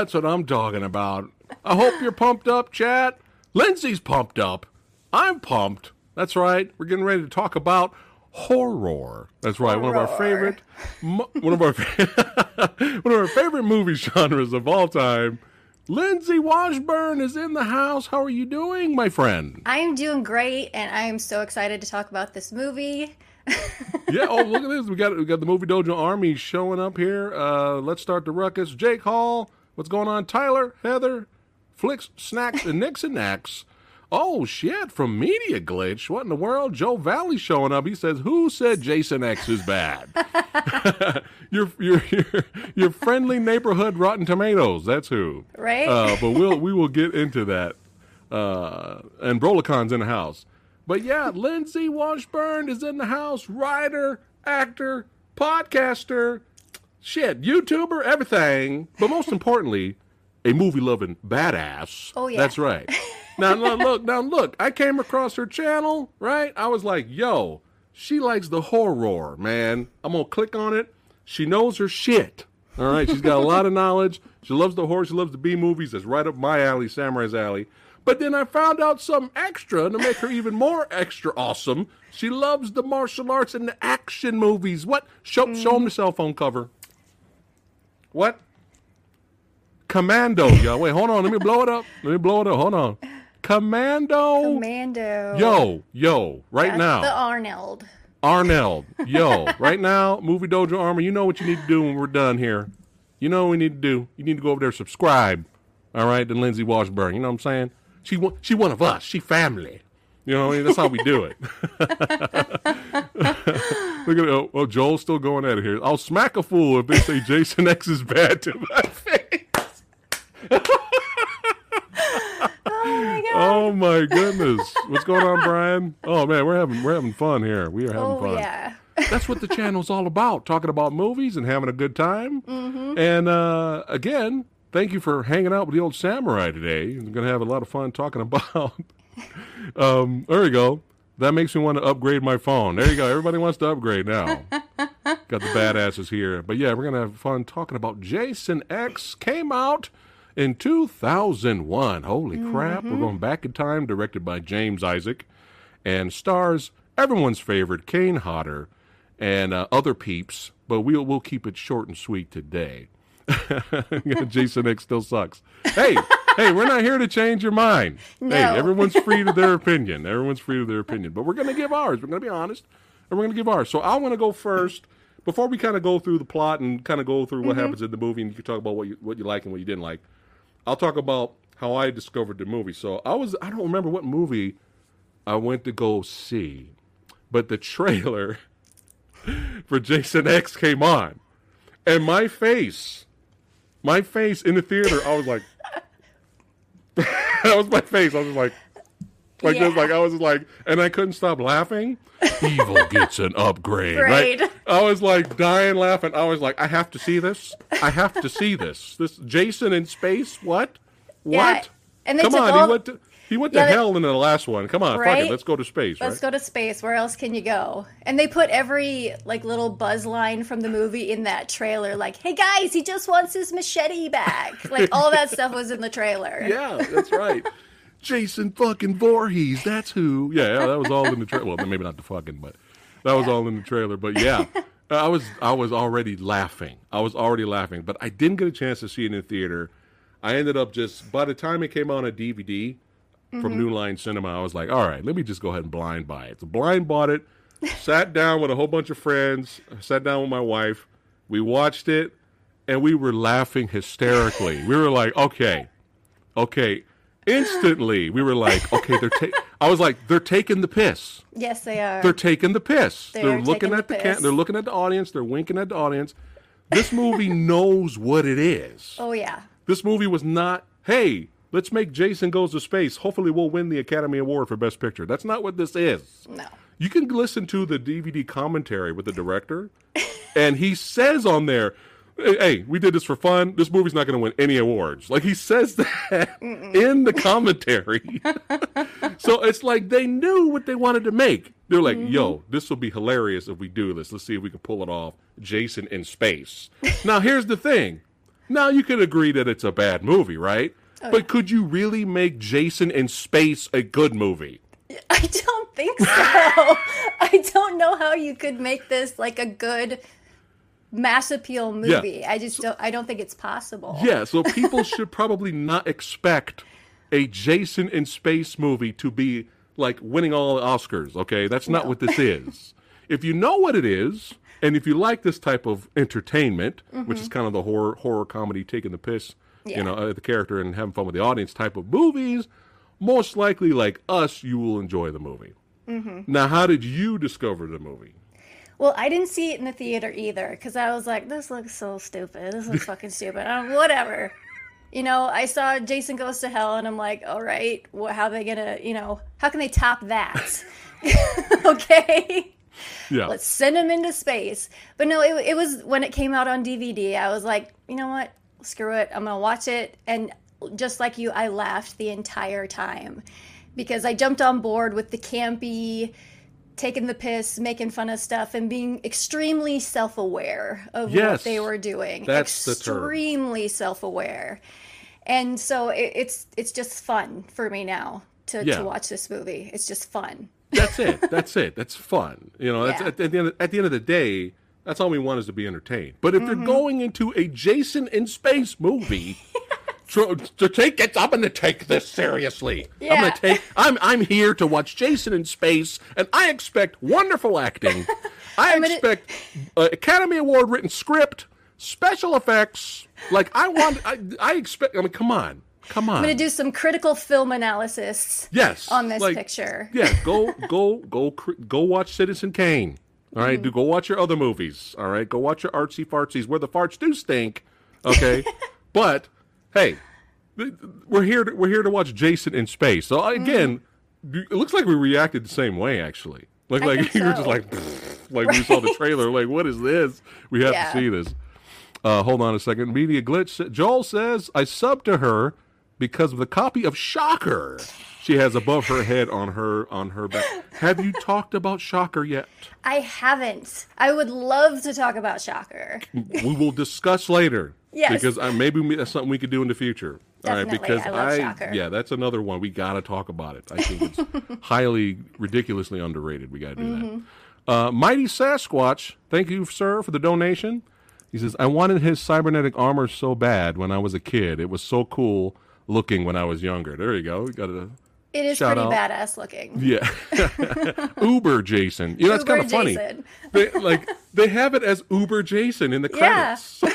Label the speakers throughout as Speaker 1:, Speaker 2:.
Speaker 1: that's what I'm talking about. I hope you're pumped up, chat. Lindsay's pumped up. I'm pumped. That's right. We're getting ready to talk about horror. That's right. One of our favorite, one of our one of our favorite movie genres of all time. Lindsay Washburn is in the house. How are you doing, my friend?
Speaker 2: I am doing great, and I am so excited to talk about this movie.
Speaker 1: yeah. Oh, look at this. We got we got the movie Dojo Army showing up here. Uh, let's start the ruckus. Jake Hall. What's going on? Tyler, Heather, Flicks, Snacks, and Nixon X. Oh shit! From Media Glitch. What in the world? Joe Valley showing up. He says, "Who said Jason X is bad?" your, your your your friendly neighborhood Rotten Tomatoes. That's who.
Speaker 2: Right?
Speaker 1: Uh, but we'll we will get into that. Uh, and Brolicon's in the house. But yeah, Lindsay Washburn is in the house. Writer, actor, podcaster, shit, YouTuber, everything. But most importantly, a movie loving badass.
Speaker 2: Oh, yeah.
Speaker 1: That's right. Now look, look, now look. I came across her channel, right? I was like, yo, she likes the horror, man. I'm gonna click on it. She knows her shit. All right, she's got a lot of knowledge. She loves the horror. She loves the B movies. That's right up my alley, Samurai's alley. But then I found out something extra to make her even more extra awesome. She loves the martial arts and the action movies. What? Show, show them the mm-hmm. cell phone cover. What? Commando, y'all. Wait, hold on. Let me blow it up. Let me blow it up. Hold on. Commando.
Speaker 2: Commando.
Speaker 1: Yo, yo, right
Speaker 2: That's
Speaker 1: now.
Speaker 2: The Arnold.
Speaker 1: Arnell, yo, right now, Movie Dojo Armor, you know what you need to do when we're done here. You know what we need to do. You need to go over there, subscribe, all right, to Lindsay Washburn. You know what I'm saying? She one, she one of us. She family. You know, what I mean? that's how we do it. Look at oh, oh, Joel's still going at it here. I'll smack a fool if they say Jason X is bad to my face. oh my goodness, what's going on, Brian? Oh man, we're having we're having fun here. We are having
Speaker 2: Oh,
Speaker 1: fun
Speaker 2: yeah.
Speaker 1: that's what the channel's all about talking about movies and having a good time
Speaker 2: Mm-hmm.
Speaker 1: and uh, again thank you for hanging out with the old samurai today We're gonna have a lot of fun talking about um, there we go that makes me want to upgrade my phone. There you go. Everybody wants to upgrade now. Got the badasses here. But yeah we're gonna have fun talking about jason x came out in 2001 holy crap. We're going back in time directed by james isaac and stars everyone's favorite Kane Hodder and uh, other peeps, but we'll we'll keep it short and sweet today. Jason X still sucks. Hey, hey, we're not here to change your mind. Hey,
Speaker 2: No.
Speaker 1: everyone's free to their opinion. Everyone's free to their opinion, but we're going to give ours. We're going to be honest, and we're going to give ours. So I want to go first before we kind of go through the plot and kind of go through what mm-hmm. happens in the movie, and you can talk about what you what you like and what you didn't like. I'll talk about how I discovered the movie. So I was I don't remember what movie I went to go see, but the trailer for Jason X came on, and my face, my face in the theater, I was like, that was my face. I was like, like this, like I was like, and I couldn't stop laughing. Evil gets an upgrade, right?
Speaker 2: Right.
Speaker 1: I was like dying laughing. I was like, I have to see this. I have to see this. This Jason in space. What?
Speaker 2: Yeah,
Speaker 1: What?
Speaker 2: and they
Speaker 1: Come
Speaker 2: took
Speaker 1: on,
Speaker 2: all-
Speaker 1: he went to he went
Speaker 2: Yeah,
Speaker 1: to hell in the last one. Come on, fuck it. Let's go to space,
Speaker 2: Let's
Speaker 1: right?
Speaker 2: go to space. Where else can you go? And they put every like little buzz line from the movie in that trailer. Like, hey guys, he just wants his machete back. Like all that stuff was in the trailer.
Speaker 1: Yeah, that's right. Jason fucking Voorhees, that's who. Yeah, yeah, that was all in the trailer. Well, maybe not the fucking, but that was all in the trailer. But yeah, I was I was already laughing. I was already laughing, but I didn't get a chance to see it in the theater. I ended up just by the time it came out on a DVD from mm-hmm. New Line Cinema, I was like, all right, let me just go ahead and blind buy it. So blind bought it, sat down with a whole bunch of friends, sat down with my wife. We watched it, and we were laughing hysterically. We were like, okay, okay. Instantly, we were like, okay, they're. Ta- I was like, they're taking the piss.
Speaker 2: Yes, they are.
Speaker 1: They're taking the piss.
Speaker 2: They
Speaker 1: They are
Speaker 2: are
Speaker 1: looking at
Speaker 2: the
Speaker 1: the, ca-
Speaker 2: piss.
Speaker 1: They're looking at the audience. They're winking at the audience. This movie knows what it is.
Speaker 2: oh yeah.
Speaker 1: This movie was not. Hey, let's make Jason goes to space. Hopefully, we'll win the Academy Award for Best Picture. That's not what this is.
Speaker 2: No.
Speaker 1: You can listen to the DVD commentary with the director, and he says on there, hey, we did this for fun. This movie's not going to win any awards. Like he says that in the commentary. so it's like they knew what they wanted to make. They're like, mm-hmm. yo, this will be hilarious if we do this. Let's see if we can pull it off. Jason in space. now, here's the thing. Now, you can agree that it's a bad movie, right? Oh, but could you really make Jason in space a good movie?
Speaker 2: I don't think so. I don't know how you could make this like a good mass appeal movie. I just don't I don't think it's possible.
Speaker 1: Yeah, so people should probably not expect a Jason in space movie to be like winning all the Oscars, okay? That's not what this is. if you know what it is, and if you like this type of entertainment, mm-hmm. which is kind of the horror horror comedy taking the piss,
Speaker 2: Yeah.
Speaker 1: you know, uh, the character and having fun with the audience type of movies, most likely like us, you will enjoy the movie. Now, how did you discover the movie?
Speaker 2: Well, I didn't see it in the theater either because I was like, this looks so stupid. This looks fucking stupid. Um, whatever. You know, I saw Jason Goes to Hell and I'm like, all right, well, how are they gonna, you know, how can they top that? okay.
Speaker 1: Yeah.
Speaker 2: let's send him into space. But no, it, it was when it came out on DVD. I was like, you know what? Screw it. I'm gonna watch it. And just like you, I laughed the entire time because I jumped on board with the campy, taking the piss, making fun of stuff, and being extremely self-aware of
Speaker 1: Yes.
Speaker 2: what they were doing.
Speaker 1: That's
Speaker 2: extremely self-aware. And so it, it's it's just fun for me now to,
Speaker 1: Yeah.
Speaker 2: to watch this movie. It's just fun.
Speaker 1: That's it. That's it. That's fun. You know,
Speaker 2: Yeah.
Speaker 1: at, at the end of, at the end of the day, that's all we want is to be entertained. But if
Speaker 2: Mm-hmm.
Speaker 1: you're going into a Jason in space movie, to, to take it, I'm going to take this seriously. I'm going to take. I'm I'm here to watch Jason in space, and I expect wonderful acting. I
Speaker 2: gonna-
Speaker 1: expect uh, Academy Award written script, special effects. Like I want. I, I expect. I mean, come on, come on.
Speaker 2: I'm gonna do some critical film analysis.
Speaker 1: Yes,
Speaker 2: on this
Speaker 1: like,
Speaker 2: picture.
Speaker 1: Yeah, go go go go watch Citizen Kane. All right,
Speaker 2: Mm-hmm.
Speaker 1: do go watch your other movies. All right, go watch your artsy fartsies where the farts do stink. Okay, but hey, we're here. To, we're here to watch Jason in space. So again, it looks like we reacted the same way. Actually, like like
Speaker 2: think
Speaker 1: you were just
Speaker 2: so.
Speaker 1: like like we saw the trailer. Like what is this? We have
Speaker 2: Yeah.
Speaker 1: to see this. Uh, hold on a second. Media glitch. Joel says I subbed to her because of the copy of Shocker she has above her head on her on her back. Have you talked about Shocker yet?
Speaker 2: I haven't. I would love to talk about Shocker.
Speaker 1: We will discuss later.
Speaker 2: Yes.
Speaker 1: Because uh, maybe that's something we could do in the future. All right.
Speaker 2: Definitely.
Speaker 1: Because
Speaker 2: I love Shocker.
Speaker 1: yeah, that's another one we got to talk about it. I think it's highly ridiculously underrated. We got to do
Speaker 2: Mm-hmm.
Speaker 1: that. Uh, Mighty Sasquatch, thank you, sir, for the donation. He says, I wanted his cybernetic armor so bad when I was a kid. It was so cool looking when I was younger. There you go. We got a
Speaker 2: It is
Speaker 1: Shout
Speaker 2: pretty
Speaker 1: out.
Speaker 2: badass looking.
Speaker 1: yeah, Uber Jason. You know, that's kind of funny. They, like they have it as Uber Jason in the credits. Yeah.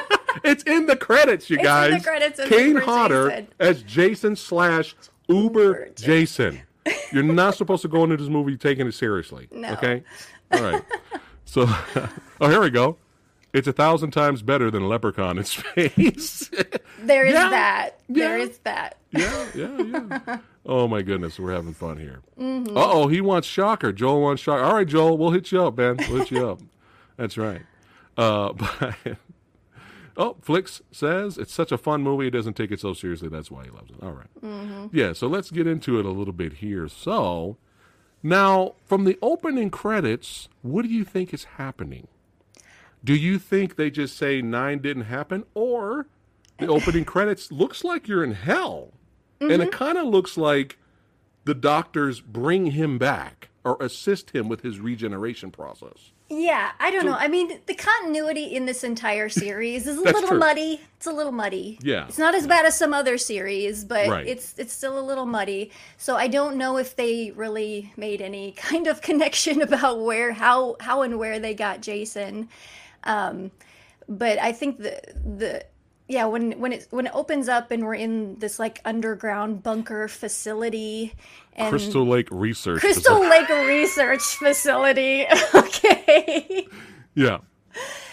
Speaker 1: it's in the credits, you
Speaker 2: It's in the
Speaker 1: guys.
Speaker 2: credits
Speaker 1: Kane
Speaker 2: Uber
Speaker 1: Hodder
Speaker 2: Jason.
Speaker 1: as Jason slash Uber,
Speaker 2: Uber
Speaker 1: Jason. You're not supposed to go into this movie taking it seriously.
Speaker 2: No.
Speaker 1: Okay. All right. So, oh, here we go. It's a thousand times better than Leprechaun in space.
Speaker 2: There is
Speaker 1: Yeah.
Speaker 2: that. There
Speaker 1: Yeah.
Speaker 2: is that.
Speaker 1: Yeah, yeah, yeah. Oh my goodness, we're having fun here.
Speaker 2: Mm-hmm.
Speaker 1: Uh oh, he wants Shocker. Joel wants Shocker. All right, Joel, we'll hit you up, man. We'll hit you up. That's right. Uh, but oh, Flix says it's such a fun movie. It doesn't take it so seriously. That's why he loves it. All right.
Speaker 2: Mm-hmm.
Speaker 1: Yeah. So let's get into it a little bit here. So now, from the opening credits, what do you think is happening? Do you think they just say nine didn't happen, or the opening credits looks like you're in hell, and
Speaker 2: Mm-hmm.
Speaker 1: it kind of looks like the doctors bring him back or assist him with his regeneration process?
Speaker 2: Yeah, I don't know. I mean, the continuity in this entire series is a little
Speaker 1: true.
Speaker 2: muddy. It's a little muddy.
Speaker 1: Yeah.
Speaker 2: It's not as bad as some other series, but
Speaker 1: Right.
Speaker 2: it's it's still a little muddy. So I don't know if they really made any kind of connection about where how how and where they got Jason. Um but I think the the yeah, when when it when it opens up and we're in this like underground bunker facility and
Speaker 1: Crystal Lake Research.
Speaker 2: Crystal Lake Research Facility. okay.
Speaker 1: Yeah.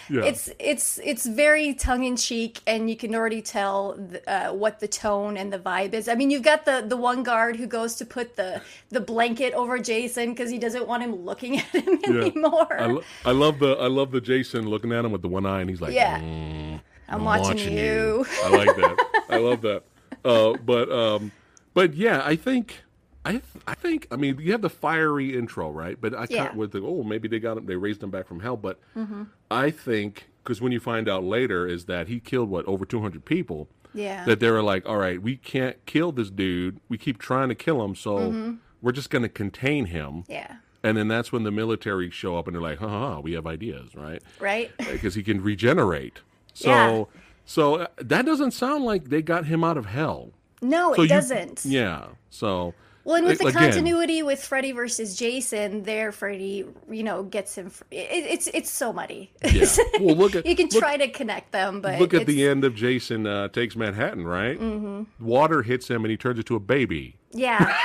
Speaker 1: Yeah.
Speaker 2: It's it's it's very tongue in cheek, and you can already tell uh, what the tone and the vibe is. I mean, you've got the the one guard who goes to put the the blanket over Jason because he doesn't want him looking at him anymore.
Speaker 1: I, lo- I love the I love the Jason looking at him with the one eye, and he's like,
Speaker 2: Yeah.
Speaker 1: "Mm,
Speaker 2: I'm, watching, you.
Speaker 1: I like that. I love that. Uh, but um, but yeah, I think I th- I think I mean you have the fiery intro, right? But I
Speaker 2: Yeah.
Speaker 1: with the oh maybe they got him they raised him back from hell, but
Speaker 2: Mm-hmm.
Speaker 1: I think because when you find out later is that he killed what over 200 people.
Speaker 2: Yeah.
Speaker 1: That they were like, all right, we can't kill this dude. We keep trying to kill him, so
Speaker 2: Mm-hmm.
Speaker 1: we're just going to contain him.
Speaker 2: yeah.
Speaker 1: And then that's when the military show up and they're like, ha ha, we have ideas, right?
Speaker 2: Right.
Speaker 1: Because he can regenerate. So,
Speaker 2: Yeah.
Speaker 1: so uh, that doesn't sound like they got him out of hell.
Speaker 2: No,
Speaker 1: So
Speaker 2: it
Speaker 1: you-
Speaker 2: doesn't.
Speaker 1: Yeah. So,
Speaker 2: Well, and with the
Speaker 1: again,
Speaker 2: continuity with Freddy versus Jason, there Freddy, you know, gets him. It, it's it's so muddy.
Speaker 1: Yeah. Well, look at
Speaker 2: you can
Speaker 1: look,
Speaker 2: try to connect them, but
Speaker 1: look at
Speaker 2: it's-
Speaker 1: the end of Jason uh, takes Manhattan, right? Mm-hmm. Water hits him and he turns into a baby,
Speaker 2: Yeah.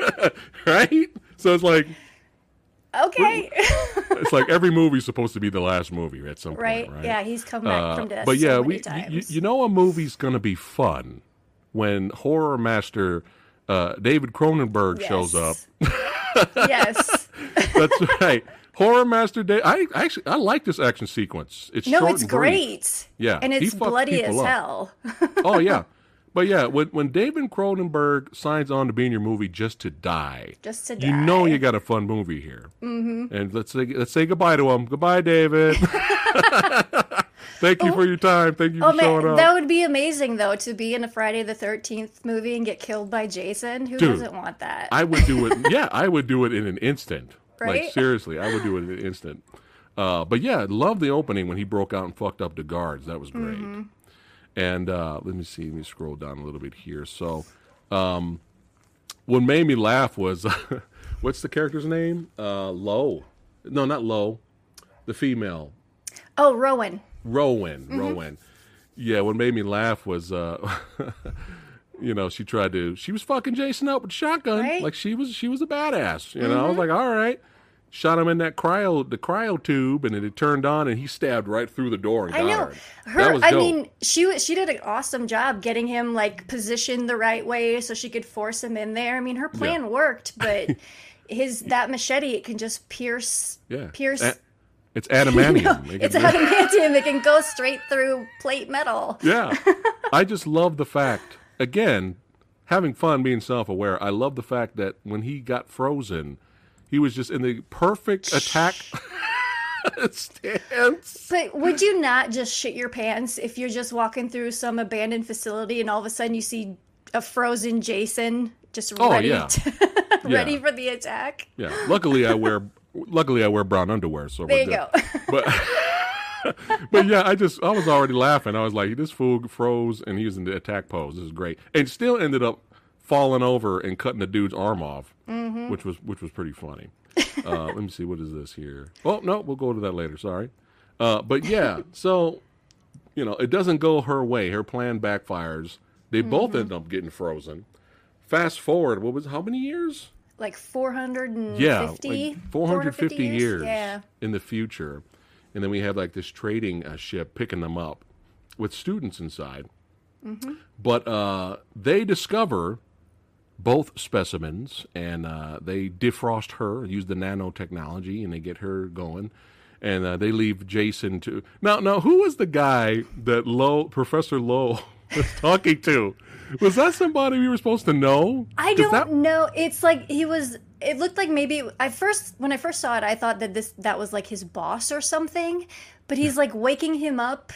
Speaker 1: right? So it's like
Speaker 2: Okay.
Speaker 1: it's like every movie's supposed to be the last movie at some
Speaker 2: right?
Speaker 1: point, right?
Speaker 2: Yeah, he's come back
Speaker 1: Uh,
Speaker 2: from death.
Speaker 1: but
Speaker 2: so
Speaker 1: yeah,
Speaker 2: many
Speaker 1: we you know a movie's gonna be fun when horror master uh, David Cronenberg shows up.
Speaker 2: yes.
Speaker 1: That's right, horror master Dave. I actually I like this action sequence. It's
Speaker 2: No, it's
Speaker 1: brief.
Speaker 2: great.
Speaker 1: Yeah,
Speaker 2: and it's bloody as
Speaker 1: up.
Speaker 2: hell.
Speaker 1: Oh yeah, but yeah, when when David Cronenberg signs on to be in your movie just to die,
Speaker 2: Just to die,
Speaker 1: you know you got a fun movie here. Mm-hmm. And let's say let's say goodbye to him. Goodbye, David. Thank you for your time. Thank you
Speaker 2: Oh
Speaker 1: for showing
Speaker 2: man,
Speaker 1: up.
Speaker 2: that would be amazing though to be in a Friday the Thirteenth movie and get killed by Jason. Who
Speaker 1: Dude,
Speaker 2: doesn't want that?
Speaker 1: I would do it. Yeah, I would do it in an instant.
Speaker 2: Right?
Speaker 1: Like seriously, I would do it in an instant. Uh, but yeah, love the opening when he broke out and fucked up the guards. That was great.
Speaker 2: Mm-hmm.
Speaker 1: And uh, let me see. Let me scroll down a little bit here. So, um, what made me laugh was what's the character's name? Uh, Lowe. No, not Lowe. The female.
Speaker 2: oh, Rowan.
Speaker 1: Rowan.
Speaker 2: Mm-hmm.
Speaker 1: Rowan. Yeah, what made me laugh was, uh, you know, she tried to. She was fucking Jason up with shotgun,
Speaker 2: Right? Mm-hmm.
Speaker 1: like she was. She was a badass. You know, I was like, all right. Shot him in that cryo, the cryo tube, and then it turned on, and he stabbed right through the door and
Speaker 2: I
Speaker 1: got
Speaker 2: know
Speaker 1: her.
Speaker 2: Her. I mean, she she did an awesome job getting him like positioned the right way so she could force him in there. I mean, her plan worked, but his that machete it can just pierce.
Speaker 1: yeah,
Speaker 2: Pierce.
Speaker 1: A- it's adamantium. It
Speaker 2: it's
Speaker 1: can-
Speaker 2: adamantium. It can go straight through plate metal.
Speaker 1: Yeah. I just love the fact, again, having fun being self aware. I love the fact that when he got frozen, he was just in the perfect attack stance.
Speaker 2: But would you not just shit your pants if you're just walking through some abandoned facility and all of a sudden you see a frozen Jason just
Speaker 1: Oh,
Speaker 2: ready
Speaker 1: yeah.
Speaker 2: to, ready
Speaker 1: Yeah.
Speaker 2: for the attack?
Speaker 1: Yeah. Luckily, I wear. Luckily, I wear brown underwear, so
Speaker 2: There
Speaker 1: we're
Speaker 2: you
Speaker 1: good.
Speaker 2: go.
Speaker 1: But, but yeah, I just I was already laughing. I was like, this fool froze, and he was in the attack pose. This is great, and still ended up falling over and cutting the dude's arm off,
Speaker 2: Mm-hmm.
Speaker 1: which was which was pretty funny. Uh, let me see what is this here. Oh no, we'll go to that later. Sorry, uh, but yeah, so you know it doesn't go her way. Her plan backfires. They both
Speaker 2: Mm-hmm.
Speaker 1: end up getting frozen. Fast forward, what was how many years?
Speaker 2: Like 450?
Speaker 1: yeah, like 450, years,
Speaker 2: Yeah.
Speaker 1: in the future, and then we have like this trading uh, ship picking them up with students inside.
Speaker 2: Mm-hmm.
Speaker 1: But uh, they discover both specimens, and uh, they defrost her, use the nanotechnology, and they get her going. And uh, they leave Jason to now. Now, who was the guy that Lowe Professor Lowe, was talking to? Was that somebody we were supposed to know?
Speaker 2: I don't
Speaker 1: that-
Speaker 2: know. It's like he was. It looked like maybe I first when I first saw it, I thought that this that was like his boss or something. But he's like waking him up.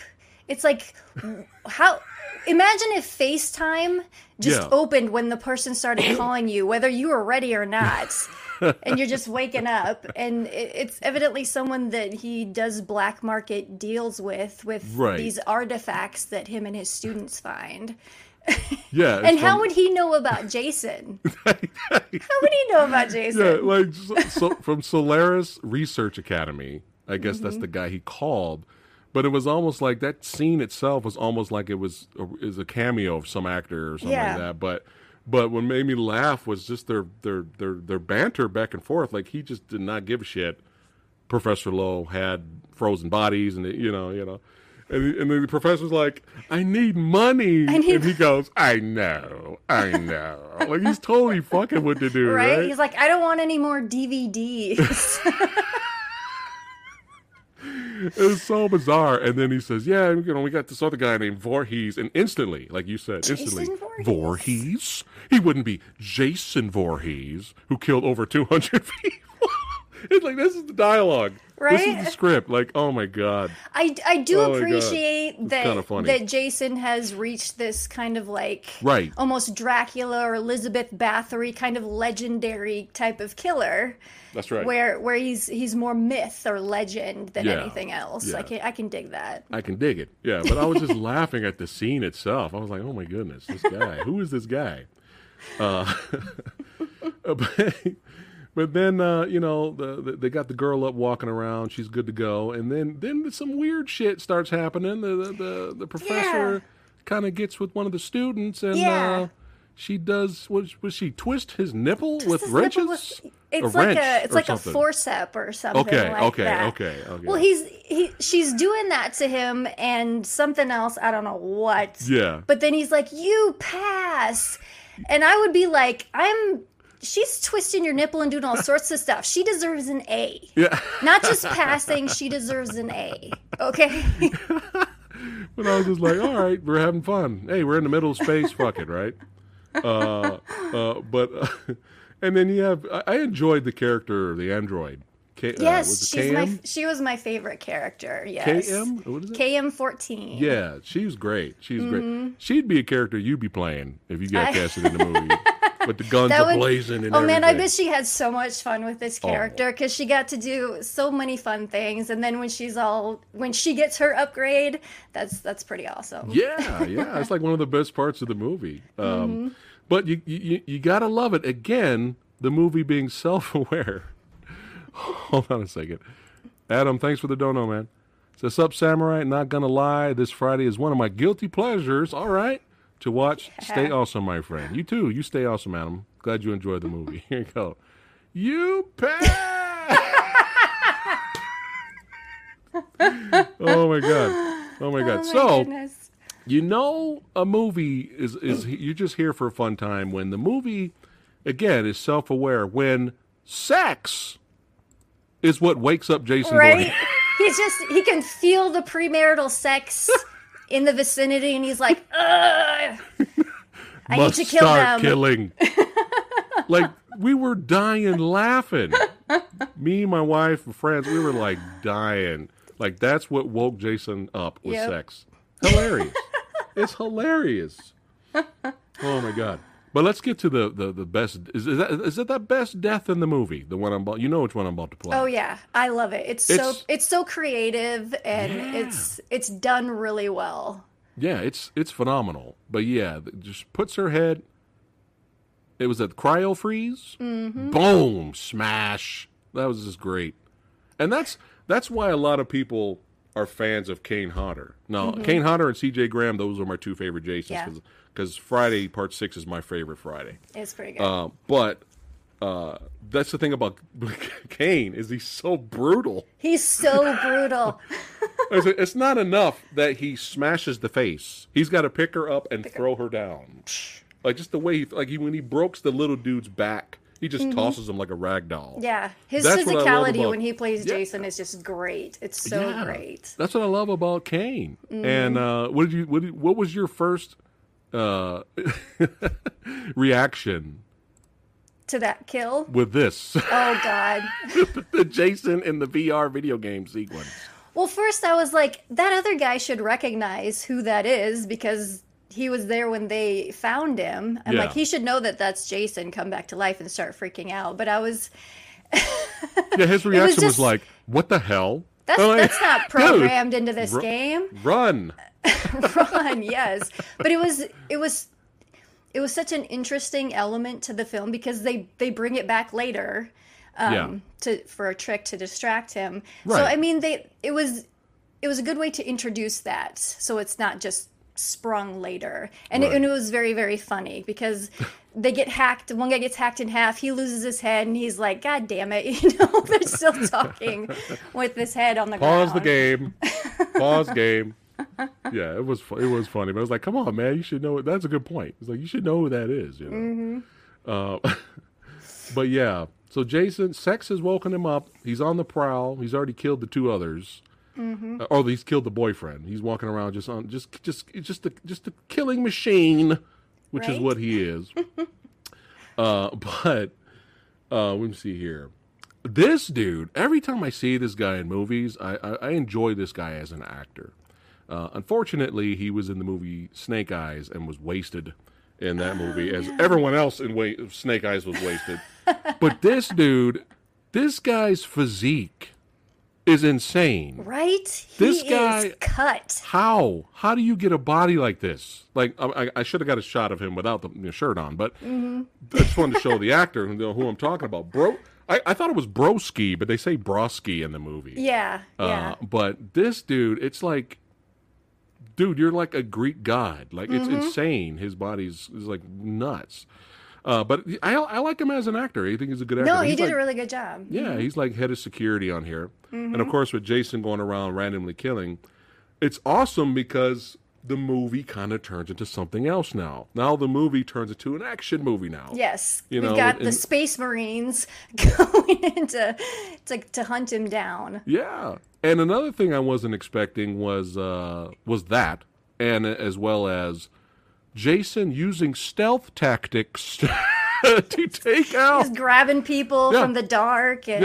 Speaker 2: It's like how. Imagine if FaceTime just
Speaker 1: Yeah.
Speaker 2: opened when the person started calling you, whether you were ready or not, and you're just waking up, and it's evidently someone that he does black market deals with with
Speaker 1: Right.
Speaker 2: these artifacts that him and his students find.
Speaker 1: Yeah,
Speaker 2: And how would he know about Jason? how would he know about Jason?
Speaker 1: Yeah, like so, so, from Solaris Research Academy. I guess that's
Speaker 2: Mm-hmm.
Speaker 1: the guy he called. But it was almost like that scene itself was almost like it was a, is a cameo of some actor or something
Speaker 2: Yeah.
Speaker 1: like that. But but what made me laugh was just their their their their banter back and forth. Like he just did not give a shit. Professor Lowe had frozen bodies, and you know, you know. And, and the professor's like, I need money.
Speaker 2: I need
Speaker 1: and he goes, I know, I know. like he's totally fucking what to do,
Speaker 2: right?
Speaker 1: right?
Speaker 2: He's like, I don't want any more DVDs.
Speaker 1: It was so bizarre. And then he says, "Yeah, you know, we got this other guy named Voorhees," and instantly, like you said, instantly,
Speaker 2: Voorhees.
Speaker 1: Voorhees? He wouldn't be Jason Voorhees, who killed over two hundred people. it's like this is the dialogue. Right? This is the script. Like, oh my god.
Speaker 2: I, I do
Speaker 1: Oh
Speaker 2: appreciate that
Speaker 1: kinda funny.
Speaker 2: that Jason has reached this kind of like
Speaker 1: Right.
Speaker 2: almost Dracula or Elizabeth Bathory kind of legendary type of killer.
Speaker 1: That's right.
Speaker 2: Where where he's he's more myth or legend than
Speaker 1: Yeah.
Speaker 2: anything else.
Speaker 1: Yeah.
Speaker 2: I can I can dig that.
Speaker 1: I can dig it. Yeah, but I was just laughing at the scene itself. I was like, "Oh my goodness, this guy! Who is this guy?" Uh, but, but then uh, you know the, the, they got the girl up walking around. She's good to go, and then then some weird shit starts happening. The the the, the professor
Speaker 2: Yeah.
Speaker 1: kind of gets with one of the students, and
Speaker 2: Yeah.
Speaker 1: uh, she does. Was was she twist his nipple with
Speaker 2: His
Speaker 1: wrenches?
Speaker 2: nipple was- it's
Speaker 1: A
Speaker 2: like
Speaker 1: wrench
Speaker 2: a it's like
Speaker 1: something.
Speaker 2: a forcep or something.
Speaker 1: Okay,
Speaker 2: like
Speaker 1: okay,
Speaker 2: that.
Speaker 1: okay, okay.
Speaker 2: Well, he's he she's doing that to him and something else. I don't know what.
Speaker 1: Yeah.
Speaker 2: But then he's like, "You pass," and I would be like, "I'm." She's twisting your nipple and doing all sorts of stuff. She deserves an A.
Speaker 1: Yeah.
Speaker 2: Not just passing, she deserves an A. Okay?
Speaker 1: But I was just like, all right, we're having fun. Hey, we're in the middle of space. Fuck it, right? Uh, uh, but uh, and then you have. I, I enjoyed the character, the android. K, uh,
Speaker 2: yes,
Speaker 1: was it
Speaker 2: she's my she was my favorite character. Yes.
Speaker 1: KM? What is it?
Speaker 2: KM14.
Speaker 1: Yeah, she was great. She's
Speaker 2: Mm-hmm.
Speaker 1: great. She'd be a character you'd be playing if you got
Speaker 2: I-
Speaker 1: casted in the movie. With the guns
Speaker 2: That would-
Speaker 1: blazing and
Speaker 2: Oh man, I bet she had so much fun with this
Speaker 1: Oh.
Speaker 2: character because she got to do so many fun things. And then when she's all when she gets her upgrade, that's that's pretty awesome.
Speaker 1: Yeah, yeah, it's like one of the best parts of the movie. Um,
Speaker 2: Mm-hmm.
Speaker 1: But you, you you gotta love it. Again, the movie being self-aware. Hold on a second, Adam. Thanks for the dono, man. Says up, samurai. Not gonna lie, this Friday is one of my guilty pleasures. All right, to watch. Stay awesome, my friend. You too. You stay awesome, Adam. Glad you enjoyed the movie. Here you go. You pass. oh my god. Oh my god.
Speaker 2: Oh my
Speaker 1: so.
Speaker 2: goodness.
Speaker 1: You know, a movie is is you're just here for a fun time when the movie, again, is self aware. When sex is what wakes up Jason
Speaker 2: right? He's just he can feel the premarital sex in the vicinity, and he's like, Ugh, I need to kill
Speaker 1: start
Speaker 2: them.
Speaker 1: killing. like we were dying laughing. Me, my wife, and friends, we were like dying. Like that's what woke Jason up was
Speaker 2: Yep.
Speaker 1: sex. Hilarious. it's hilarious. Oh my god. But let's get to the the, the best. Is, is that is it that best death in the movie? The one I'm about. You know which one I'm about to play.
Speaker 2: Oh yeah, I love it. It's,
Speaker 1: It's-
Speaker 2: so it's so creative and
Speaker 1: Yeah.
Speaker 2: it's it's done really well.
Speaker 1: Yeah, it's it's phenomenal. But yeah, just puts her head. It was at cryo freeze. Mm-hmm. Boom, smash. That was just great, and that's that's why a lot of people are fans of Kane Hodder. Now, Kane Hodder and C.J. Graham, those are my two favorite Jasons
Speaker 2: Mm-hmm. Yeah.
Speaker 1: because Friday Part Six is my favorite Friday.
Speaker 2: It's pretty good.
Speaker 1: Uh, but uh, that's the thing about Kane is he's so brutal.
Speaker 2: He's so brutal.
Speaker 1: It's, it's not enough that he smashes the face. He's got to pick her up and throw her down. Like just the way he, like he, when he breaks the little dude's back, he just tosses him like a rag doll.
Speaker 2: Mm-hmm. Yeah, his
Speaker 1: That's what I love
Speaker 2: physicality
Speaker 1: about-
Speaker 2: when he plays
Speaker 1: Yeah.
Speaker 2: Jason is just great. It's so
Speaker 1: Yeah.
Speaker 2: great.
Speaker 1: That's what I love about Kane.
Speaker 2: Mm-hmm.
Speaker 1: And uh, what did you what, did, what was your first uh, reaction
Speaker 2: To that kill.
Speaker 1: with this?
Speaker 2: Oh god.
Speaker 1: the Jason in the VR video game sequence.
Speaker 2: Well, first I was like, that other guy should recognize who that is because he was there when they found him. I'm
Speaker 1: Yeah.
Speaker 2: like, he should know that that's Jason. Come back to life and start freaking out. But I was
Speaker 1: Yeah, his reaction was,
Speaker 2: just-
Speaker 1: like, "What the hell?"
Speaker 2: that's
Speaker 1: like,
Speaker 2: that's not
Speaker 1: "Dude,
Speaker 2: programmed into this
Speaker 1: ru-
Speaker 2: game.
Speaker 1: Run.
Speaker 2: Run, yes. But it was it was it was such an interesting element to the film because they they bring it back later um,
Speaker 1: Yeah.
Speaker 2: to for a trick to distract him. So I mean they it was it was a good way to introduce that so it's not just sprung later, and,
Speaker 1: Right.
Speaker 2: it, and it was very very funny because they get hacked. One guy gets hacked in half. He loses his head, and he's like, "God damn it!" You know, they're still talking with his head on the
Speaker 1: Pause
Speaker 2: ground.
Speaker 1: the game. Pause game. Yeah, it was it was funny, but I was like, "Come on, man, you should know it." That's a good point. It's like you should know who that is, you know. Uh, but yeah, so Jason, Sex has woken him up. He's on the prowl. He's already killed the two others. Uh, oh, he's killed the boyfriend. He's walking around just on just just just a, just a killing machine, which is what he is. uh, but uh, let me see here. This dude, every time I see this guy in movies, I, I, I enjoy this guy as an actor. Uh, unfortunately, he was in the movie Snake Eyes and was wasted in that movie, as everyone else in wa- Snake Eyes was wasted. but this dude, this guy's physique is insane.
Speaker 2: Right?
Speaker 1: This
Speaker 2: he
Speaker 1: guy-
Speaker 2: is cut.
Speaker 1: How? How do you get a body like this? Like I, I- should have got a shot of him without the shirt on, but I just wanted to show the actor who, who I'm talking about. Bro, I, I thought it was Broski, but they say Broski in the movie.
Speaker 2: Yeah, yeah.
Speaker 1: Uh, but this dude, it's like, dude, you're like a Greek god. Like it's
Speaker 2: Mm-hmm.
Speaker 1: insane. His body's is like nuts. Uh, but I, I like him as an actor. I think he's a good actor.
Speaker 2: no, he
Speaker 1: he's
Speaker 2: did
Speaker 1: like-
Speaker 2: a really good job.
Speaker 1: yeah, he's like head of security on here. And of course, with Jason going around randomly killing, it's awesome because the movie kind of turns into something else now. Now the movie turns into an action movie now.
Speaker 2: Yes,
Speaker 1: You
Speaker 2: we've
Speaker 1: know,
Speaker 2: got the Space Marines going in to, to to hunt him down.
Speaker 1: Yeah. And another thing I wasn't expecting was uh, was that, and as well as Jason using stealth tactics to take out.
Speaker 2: He's grabbing people
Speaker 1: Yeah.
Speaker 2: from the dark and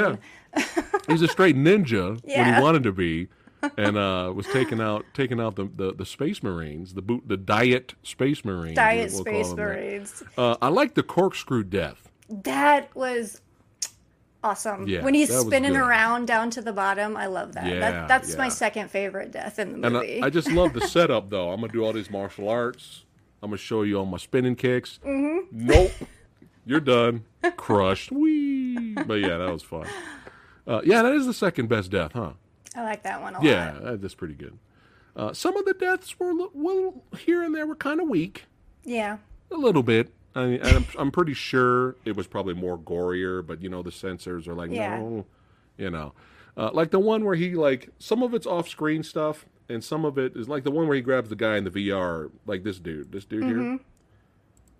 Speaker 1: Yeah. He's a straight ninja when he wanted to be, and uh, was taking out taking out the, the, the space marines, the boot the diet space marines.
Speaker 2: Diet
Speaker 1: we'll
Speaker 2: Space. Marines.
Speaker 1: Uh, I like the corkscrew death.
Speaker 2: That was awesome.
Speaker 1: Yeah,
Speaker 2: when he's spinning around down to the bottom, I love that.
Speaker 1: Yeah,
Speaker 2: that that's
Speaker 1: yeah.
Speaker 2: my second favorite death in the
Speaker 1: And
Speaker 2: movie.
Speaker 1: I, I just love the setup, though. I'm gonna do all these martial arts. I'm gonna show you all my spinning kicks. Mm-hmm. Nope, you're done, crushed. Wee. But yeah, that was fun. Uh, yeah, that is the second best death, huh?
Speaker 2: I like that one a
Speaker 1: Yeah,
Speaker 2: lot.
Speaker 1: that- that's pretty good. Uh, some of the deaths were well here and there were kind of weak,
Speaker 2: Yeah.
Speaker 1: a little bit. I mean, I'm, I'm pretty sure it was probably more gorier, but you know the censors are like,
Speaker 2: Yeah.
Speaker 1: no, you know, uh, like the one where he like some of it's off screen stuff, and some of it is like the one where he grabs the guy in the VR, like this dude, this dude
Speaker 2: Mm-hmm.
Speaker 1: here.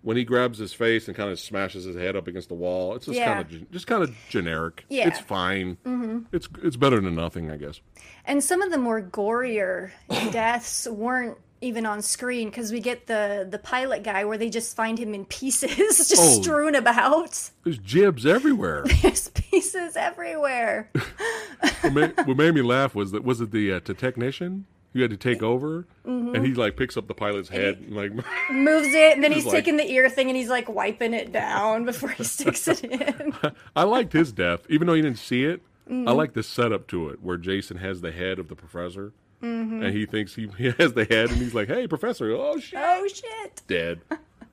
Speaker 1: When he grabs his face and kind of smashes his head up against the wall, it's just
Speaker 2: Yeah.
Speaker 1: kind of just kind of generic.
Speaker 2: Yeah.
Speaker 1: it's fine. Mm-hmm. It's it's better than nothing, I guess.
Speaker 2: And some of the more gorier deaths weren't even on screen because we get the the pilot guy where they just find him in pieces, just
Speaker 1: Oh.
Speaker 2: strewn about.
Speaker 1: There's gibs everywhere.
Speaker 2: There's pieces everywhere.
Speaker 1: what, made, what made me laugh was that was it the uh, the technician who had to take over,
Speaker 2: Mm-hmm.
Speaker 1: and he like picks up the pilot's head, and, like
Speaker 2: Moves it, and then he's
Speaker 1: like-
Speaker 2: taking the ear thing and he's like wiping it down before he sticks it in.
Speaker 1: I liked his death, even though you didn't see it.
Speaker 2: Mm-hmm.
Speaker 1: I like the setup to it, where Jason has the head of the professor,
Speaker 2: Mm-hmm.
Speaker 1: and he thinks he, he has the head, and he's like, "Hey, professor! Oh shit,
Speaker 2: oh shit!
Speaker 1: dead."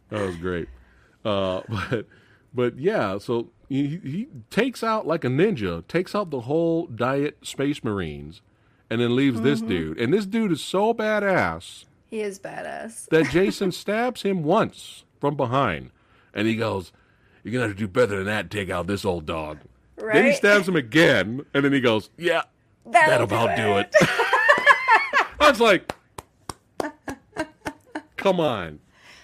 Speaker 1: That was great. Uh, but but yeah, so he, he takes out like a ninja, takes out the whole diet space marines, and then leaves this
Speaker 2: Mm-hmm.
Speaker 1: dude. And this dude is so badass.
Speaker 2: He is badass.
Speaker 1: that Jason stabs him once from behind, and he goes, "You're gonna have to do better than that. Take out this old dog." Right? Then he stabs him again, and then he goes, "Yeah, that'll about do it." I was like, "Come on,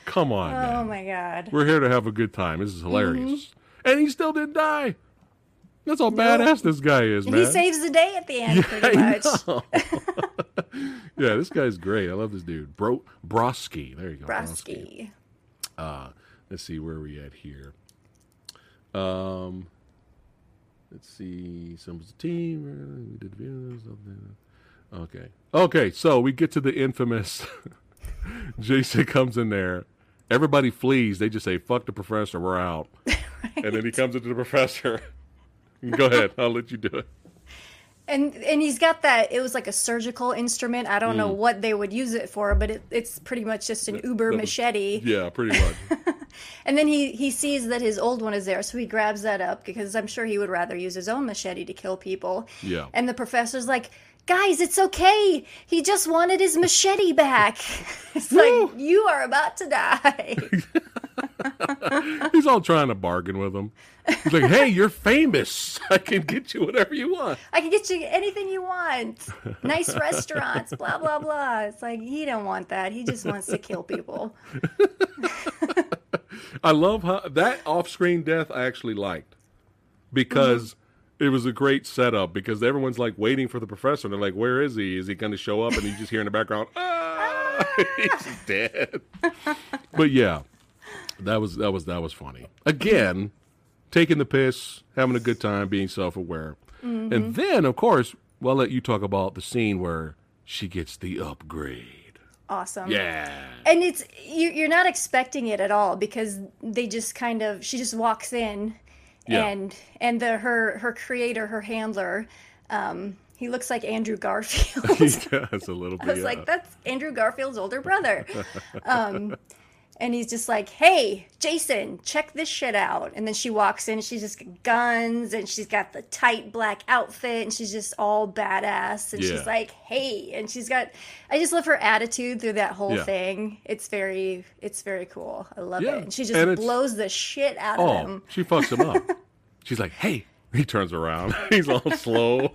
Speaker 1: come on,
Speaker 2: Oh
Speaker 1: man.
Speaker 2: my god.
Speaker 1: We're here to have a good time. This is hilarious."
Speaker 2: Mm-hmm.
Speaker 1: And he still didn't die. That's how badass this guy is, man.
Speaker 2: He saves the day at the end, pretty much.
Speaker 1: yeah, this guy's great. I love this dude. Bro, Broski. There you go.
Speaker 2: Brosky.
Speaker 1: Uh, let's see where are we at here. Um, let's see. Some of the team. We did videos. something. Okay. Okay. So we get to the infamous. Jason comes in there. Everybody flees. They just say, "Fuck the professor. We're out." And then he comes into the professor. Go ahead. I'll let you do it.
Speaker 2: And and he's got that. It was like a surgical instrument. I don't
Speaker 1: Mm.
Speaker 2: know what they would use it for, but it, it's pretty much just an Uber
Speaker 1: that was-
Speaker 2: machete.
Speaker 1: Yeah, pretty much.
Speaker 2: And then he he sees that his old one is there, so he grabs that up because I'm sure he would rather use his own machete to kill people.
Speaker 1: Yeah.
Speaker 2: And the professor's like, guys, it's okay. He just wanted his machete back. It's like, you are about to die.
Speaker 1: He's all trying to bargain with him. He's like, "Hey, you're famous. I can get you whatever you want."
Speaker 2: I can get you anything you want. Nice restaurants, blah, blah, blah. It's like, he don't want that. He just wants to kill people.
Speaker 1: I love how that off-screen death I actually liked because it was a great setup because everyone's like waiting for the professor. and They're like, "Where is he? Is he going to show up?" And you just hear in the background, "Ah, he's dead." but yeah, that was that was that was funny. Again, taking the piss, having a good time, being self-aware, and then of course, well, let you talk about the scene where she gets the upgrade.
Speaker 2: Awesome.
Speaker 1: Yeah.
Speaker 2: And it's you, you're not expecting it at all because they just kind of she just walks in,
Speaker 1: Yeah.
Speaker 2: and and the her her creator her handler, um, he looks like Andrew Garfield.
Speaker 1: yes, a little bit.
Speaker 2: I was
Speaker 1: yeah.
Speaker 2: like, that's Andrew Garfield's older brother. Um, and he's just like, hey, Jason, check this shit out. And then she walks in, and she's just guns, and she's got the tight black outfit, and she's just all badass. And
Speaker 1: Yeah.
Speaker 2: she's like, hey, and she's got, I just love her attitude through that whole
Speaker 1: Yeah.
Speaker 2: thing. It's very, it's very cool. I love
Speaker 1: Yeah,
Speaker 2: it. And she just
Speaker 1: and
Speaker 2: blows the shit out of
Speaker 1: Oh,
Speaker 2: him.
Speaker 1: she fucks him up. She's like, "Hey!" He turns around. He's all slow.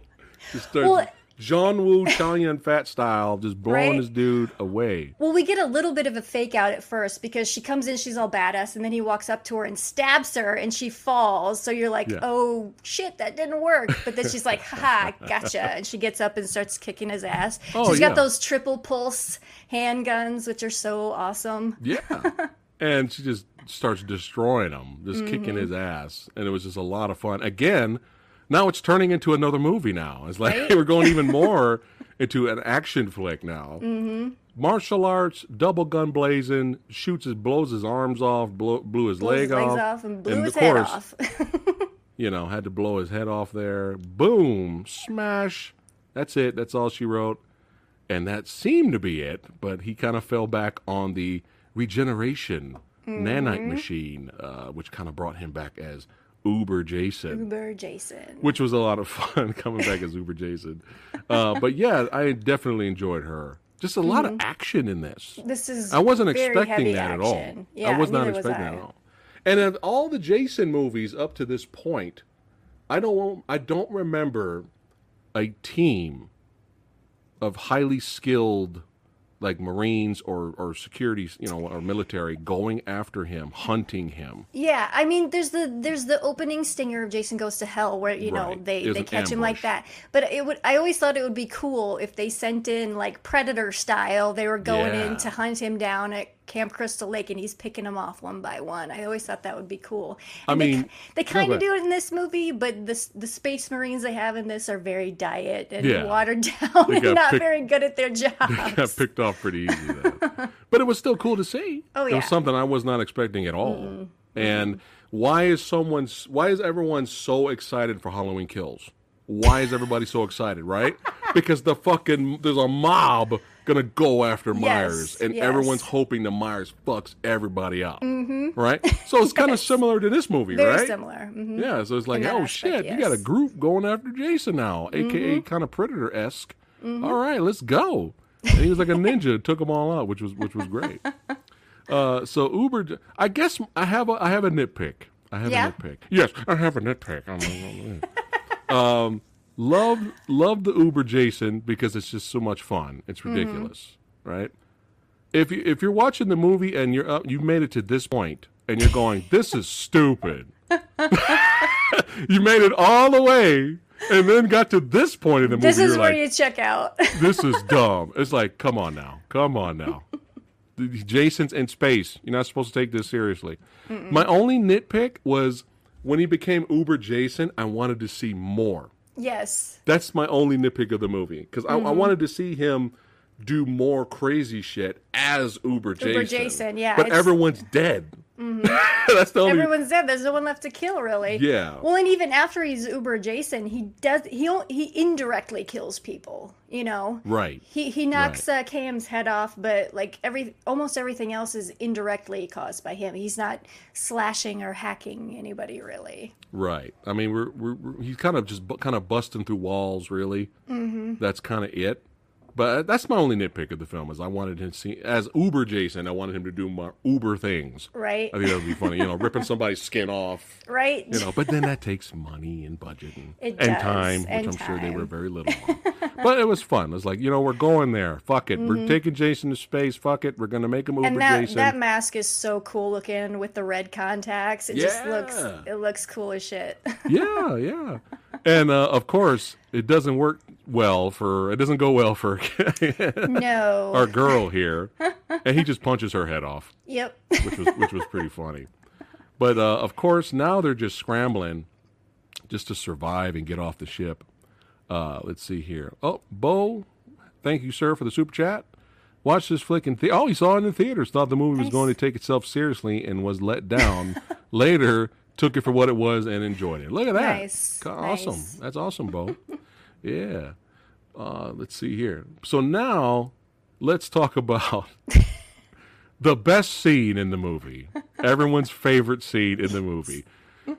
Speaker 1: Just starts
Speaker 2: Well-
Speaker 1: John Woo Chow Yun-Fat style, just blowing
Speaker 2: Right?
Speaker 1: this dude away.
Speaker 2: Well, we get a little bit of a fake out at first because she comes in, she's all badass, and then he walks up to her and stabs her, and she falls. So you're like,
Speaker 1: Yeah.
Speaker 2: oh shit, that didn't work. But then she's like, ha, gotcha. And she gets up and starts kicking his ass.
Speaker 1: Oh,
Speaker 2: she's
Speaker 1: yeah.
Speaker 2: got those triple pulse handguns, which are so awesome.
Speaker 1: Yeah, and she just starts destroying him, just
Speaker 2: Mm-hmm.
Speaker 1: kicking his ass, and it was just a lot of fun. Again, now it's turning into another movie. Now it's like
Speaker 2: Right?
Speaker 1: we're going even more into an action flick now. Mm-hmm. Martial arts, double gun blazing, shoots his, blows his arms off, blow, blew his
Speaker 2: Blew
Speaker 1: leg
Speaker 2: his
Speaker 1: off,
Speaker 2: off and blew
Speaker 1: of
Speaker 2: his head
Speaker 1: course,
Speaker 2: off.
Speaker 1: you know, had to blow his head off there. Boom, smash. That's it. That's all she wrote. And that seemed to be it, but he kind of fell back on the regeneration nanite machine, uh, which kind of brought him back as Uber Jason,
Speaker 2: Uber Jason.
Speaker 1: which was a lot of fun coming back as Uber Jason. Uh, but yeah, I definitely enjoyed her. Just a lot of action in this.
Speaker 2: This is
Speaker 1: I wasn't expecting that at all.
Speaker 2: Yeah,
Speaker 1: I was not expecting
Speaker 2: I.
Speaker 1: that at all. And of all the Jason movies up to this point, I don't I don't remember a team of highly skilled like Marines or or security, you know, or military going after him, hunting him.
Speaker 2: Yeah, I mean, there's the there's the opening stinger of Jason Goes to Hell where you know they they catch him like that. But it would I always thought it would be cool if they sent in like Predator style. They were going
Speaker 1: Yeah.
Speaker 2: in to hunt him down at Camp Crystal Lake, and he's picking them off one by one. I always thought that would be cool.
Speaker 1: I
Speaker 2: And they,
Speaker 1: mean-
Speaker 2: they
Speaker 1: No,
Speaker 2: kind of do it in this movie, but the the Space Marines they have in this are very diet and
Speaker 1: Yeah.
Speaker 2: watered down and not
Speaker 1: picked-
Speaker 2: very good at their
Speaker 1: Got
Speaker 2: jobs.
Speaker 1: picked off pretty easy though. but it was still cool to see.
Speaker 2: Oh,
Speaker 1: It
Speaker 2: yeah.
Speaker 1: was something I was not expecting at all. Mm-hmm. And why is someone why is everyone so excited for Halloween Kills? Why is everybody so excited, right? because the fucking there's a mob gonna go after Myers, and
Speaker 2: yes.
Speaker 1: everyone's hoping the Myers fucks everybody up, right? So it's kind of similar to this movie,
Speaker 2: Very
Speaker 1: right?
Speaker 2: similar. hmm
Speaker 1: Yeah, so it's like, oh
Speaker 2: aspect,
Speaker 1: shit, you got a.
Speaker 2: Mm-hmm.
Speaker 1: group going after Jason now, aka kind of predator esque. All right, let's go. And he was like a ninja, took them all out, which was which was great. Uh, so Uber, I guess I have a I have a nitpick. I have
Speaker 2: Yeah?
Speaker 1: a nitpick. Yes, I have a nitpick. um, love love the Uber Jason because it's just so much fun. It's
Speaker 2: Mm-hmm.
Speaker 1: ridiculous, right? If you if you're watching the movie and you're up, you've made it to this point and you're going, this is stupid. you made it all the way and then got to this point in the movie.
Speaker 2: This is where
Speaker 1: like,
Speaker 2: you check out.
Speaker 1: this is dumb. It's like, come on now, come on now. Jason's in space. You're not supposed to take this seriously. My only nitpick was when he became Uber Jason. I wanted to see more.
Speaker 2: Yes.
Speaker 1: That's my only nitpick of the movie because I,
Speaker 2: Mm-hmm.
Speaker 1: I wanted to see him do more crazy shit as Uber Jason.
Speaker 2: Jason, yeah,
Speaker 1: But everyone's dead. That's the only.
Speaker 2: Everyone's dead. There's no one left to kill, really.
Speaker 1: Yeah.
Speaker 2: Well, and even after he's Uber Jason, he does he he indirectly kills people. You know.
Speaker 1: right.
Speaker 2: He he knocks uh, KM's head off, but like every almost everything else is indirectly caused by him. He's not slashing or hacking anybody really.
Speaker 1: Right. I mean, we're, we're, we're he's kind of just bu- kind of busting through walls. Really. Mm-hmm. That's kind of it. But that's my only nitpick of the film is I wanted him to see as Uber Jason. I wanted him to do more Uber things.
Speaker 2: Right.
Speaker 1: I think that would be funny. You know, ripping somebody's skin off.
Speaker 2: Right.
Speaker 1: You know, but then that takes money and budget and, and time, which
Speaker 2: and
Speaker 1: I'm sure they were very little but it was fun. It was like, you know, we're going there. Fuck it. We're taking Jason to space. Fuck it. We're gonna make him Uber
Speaker 2: Mm-hmm. and that
Speaker 1: Jason.
Speaker 2: that mask is so cool looking with the red contacts. It just looks it looks cool as shit.
Speaker 1: yeah, yeah. And uh, of course, it doesn't work well for it doesn't go well for
Speaker 2: no.
Speaker 1: our girl here, and he just punches her head off,
Speaker 2: yep.
Speaker 1: which was which was pretty funny. But uh, of course, now they're just scrambling just to survive and get off the ship. Uh, let's see here. Oh, Bo, thank you, sir, for the super chat. Watched this flick in the oh, he saw it in the theaters. Thought the movie was
Speaker 2: Nice.
Speaker 1: going to take itself seriously and was let down. Later, took it for what it was and enjoyed it. Look at that.
Speaker 2: Nice,
Speaker 1: Awesome.
Speaker 2: nice.
Speaker 1: That's awesome, Bo. yeah. Uh, let's see here. So now, let's talk about the best scene in the movie. Everyone's favorite scene in the movie.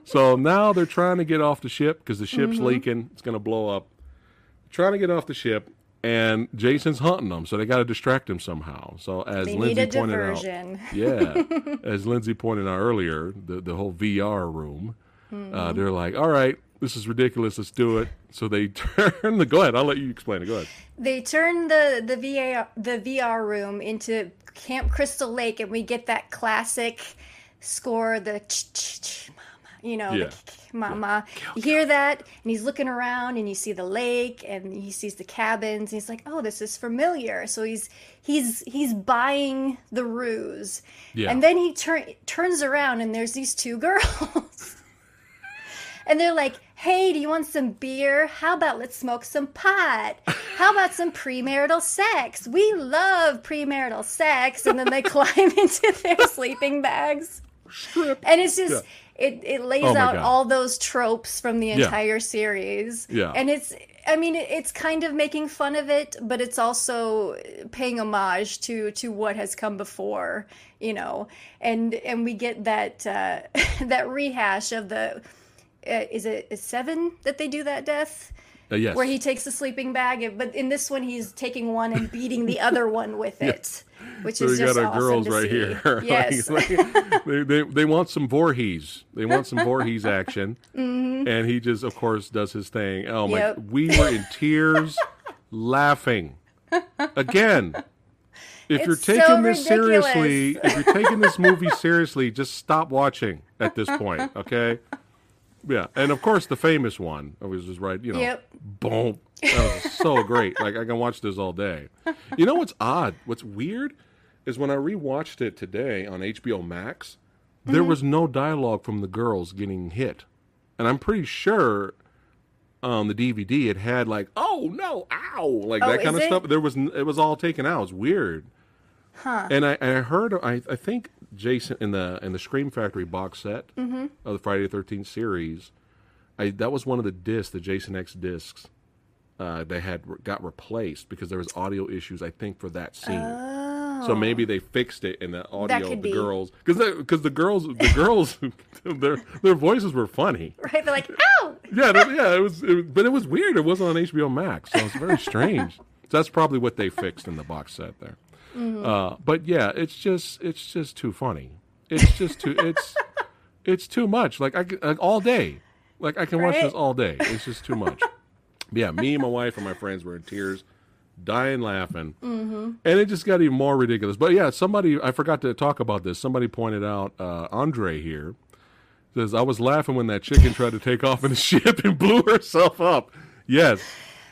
Speaker 1: So now they're trying to get off the ship because the ship's
Speaker 2: Mm-hmm.
Speaker 1: leaking. It's going to blow up. Trying to get off the ship, and Jason's hunting them, so they got to distract him somehow. So as
Speaker 2: They
Speaker 1: Lindsay
Speaker 2: need a
Speaker 1: pointed
Speaker 2: diversion.
Speaker 1: out, yeah, as Lindsay pointed out earlier, the the whole VR room,
Speaker 2: Mm-hmm.
Speaker 1: uh, they're like, all right, this is ridiculous. Let's do it. So they turn the. Go ahead. I'll let you explain it. Go ahead.
Speaker 2: They turn the the VAR the VR room into Camp Crystal Lake, and we get that classic score, the ch ch ch mama, you know,
Speaker 1: Yeah.
Speaker 2: the mama. You hear that, and he's looking around, and you see the lake, and he sees the cabins, and he's like, "Oh, this is familiar." So he's he's he's buying the ruse,
Speaker 1: Yeah.
Speaker 2: and then he turn turns around, and there's these two girls. And they're like, hey, do you want some beer? How about let's smoke some pot? How about some premarital sex? We love premarital sex. And then they climb into their sleeping bags.
Speaker 1: Strip.
Speaker 2: And it's just, it, it lays
Speaker 1: Oh
Speaker 2: out
Speaker 1: God.
Speaker 2: all those tropes from the
Speaker 1: Yeah.
Speaker 2: entire series.
Speaker 1: Yeah.
Speaker 2: And it's, I mean, it's kind of making fun of it, but it's also paying homage to to what has come before, you know. And and we get that uh, that rehash of the uh, is it is seven that they do that death
Speaker 1: Uh, yes.
Speaker 2: where he takes a sleeping bag, but in this one he's taking one and beating the other one with it, which
Speaker 1: so
Speaker 2: is
Speaker 1: we
Speaker 2: just
Speaker 1: got our
Speaker 2: awesome
Speaker 1: girls right
Speaker 2: see.
Speaker 1: here.
Speaker 2: Yes.
Speaker 1: Like, they, they they want some Voorhees. They want some Voorhees action, and he just, of course, does his thing. Oh my!
Speaker 2: Yep.
Speaker 1: We were in tears, laughing again. If you're
Speaker 2: It's so
Speaker 1: taking this
Speaker 2: ridiculous.
Speaker 1: seriously, if you're taking this movie seriously, just stop watching at this point. Okay. Yeah, and of course the famous one. I was just right, you know.
Speaker 2: Yep.
Speaker 1: Boom. That was so great. Like I can watch this all day. You know what's odd? What's weird is when I rewatched it today on HBO Max, there
Speaker 2: Mm-hmm.
Speaker 1: was no dialogue from the girls getting hit, and I'm pretty sure on the DVD it had like "oh no, ow" like
Speaker 2: Oh,
Speaker 1: that kind of
Speaker 2: it?
Speaker 1: stuff. There was it was all taken out. It's weird.
Speaker 2: Huh.
Speaker 1: And I, I heard I, I think Jason in the in the Scream Factory box set
Speaker 2: Mm-hmm.
Speaker 1: of the Friday the Thirteenth series, I that was one of the discs, the Jason X discs. Uh, they had got replaced because there was audio issues. I think for that scene,
Speaker 2: Oh.
Speaker 1: so maybe they fixed it in the audio of the
Speaker 2: be.
Speaker 1: girls because because the girls the girls their their voices were funny.
Speaker 2: right? They're like, ow!
Speaker 1: Yeah, yeah, it was, it was, but it was weird. It wasn't on HBO Max, so it's very strange. so that's probably what they fixed in the box set there. Uh, but yeah, it's just it's just too funny. It's just too it's it's too much. Like I like all day. Like I can watch this all day. It's just too much. yeah, me, and my wife, and my friends were in tears, dying laughing, mm-hmm. and it just got even more ridiculous. But yeah, somebody I forgot to talk about this. Somebody pointed out uh, Andre here says I was laughing when that chicken tried to take off in the ship and blew herself up. Yes.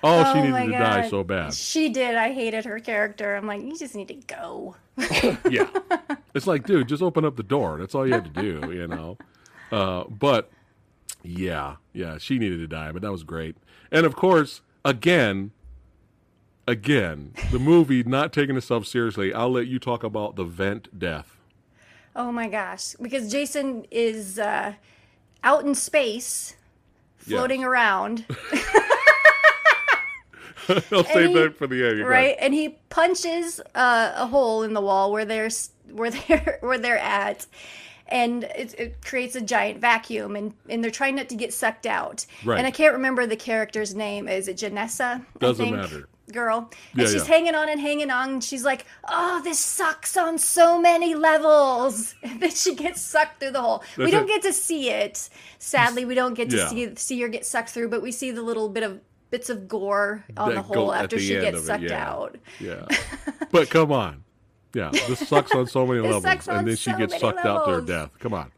Speaker 1: Oh, she
Speaker 2: Oh
Speaker 1: needed to die so bad.
Speaker 2: She did. I hated her character. I'm like, you just need to go.
Speaker 1: yeah. It's like, dude, just open up the door. That's all you had to do, you know. Uh, but yeah, yeah, she needed to die, but that was great. And of course, again, again, the movie not taking itself seriously. I'll let you talk about the vent death.
Speaker 2: Oh my gosh. Because Jason is uh, out in space, floating
Speaker 1: Yes.
Speaker 2: around,
Speaker 1: I'll save
Speaker 2: he-
Speaker 1: that for the end. You're
Speaker 2: right? And he punches uh, a hole in the wall where they're where they're where they're at. And it, it creates a giant vacuum, and, and they're trying not to get sucked out.
Speaker 1: Right.
Speaker 2: And I can't remember the character's name. Is it Janessa? I
Speaker 1: Doesn't
Speaker 2: think?
Speaker 1: matter.
Speaker 2: Girl. And
Speaker 1: Yeah,
Speaker 2: she's
Speaker 1: yeah.
Speaker 2: hanging on and hanging on. And she's like, oh, this sucks on so many levels. And then she gets sucked through the hole. we don't
Speaker 1: it.
Speaker 2: get to see it. Sadly, we don't get to
Speaker 1: Yeah.
Speaker 2: see see her get sucked through, but we see the little bit of bits of gore on
Speaker 1: That
Speaker 2: the hole after
Speaker 1: the
Speaker 2: she gets
Speaker 1: it,
Speaker 2: sucked
Speaker 1: yeah.
Speaker 2: out.
Speaker 1: Yeah. But come on. Yeah. This sucks on so many levels. And then she gets sucked out to her death. Come on.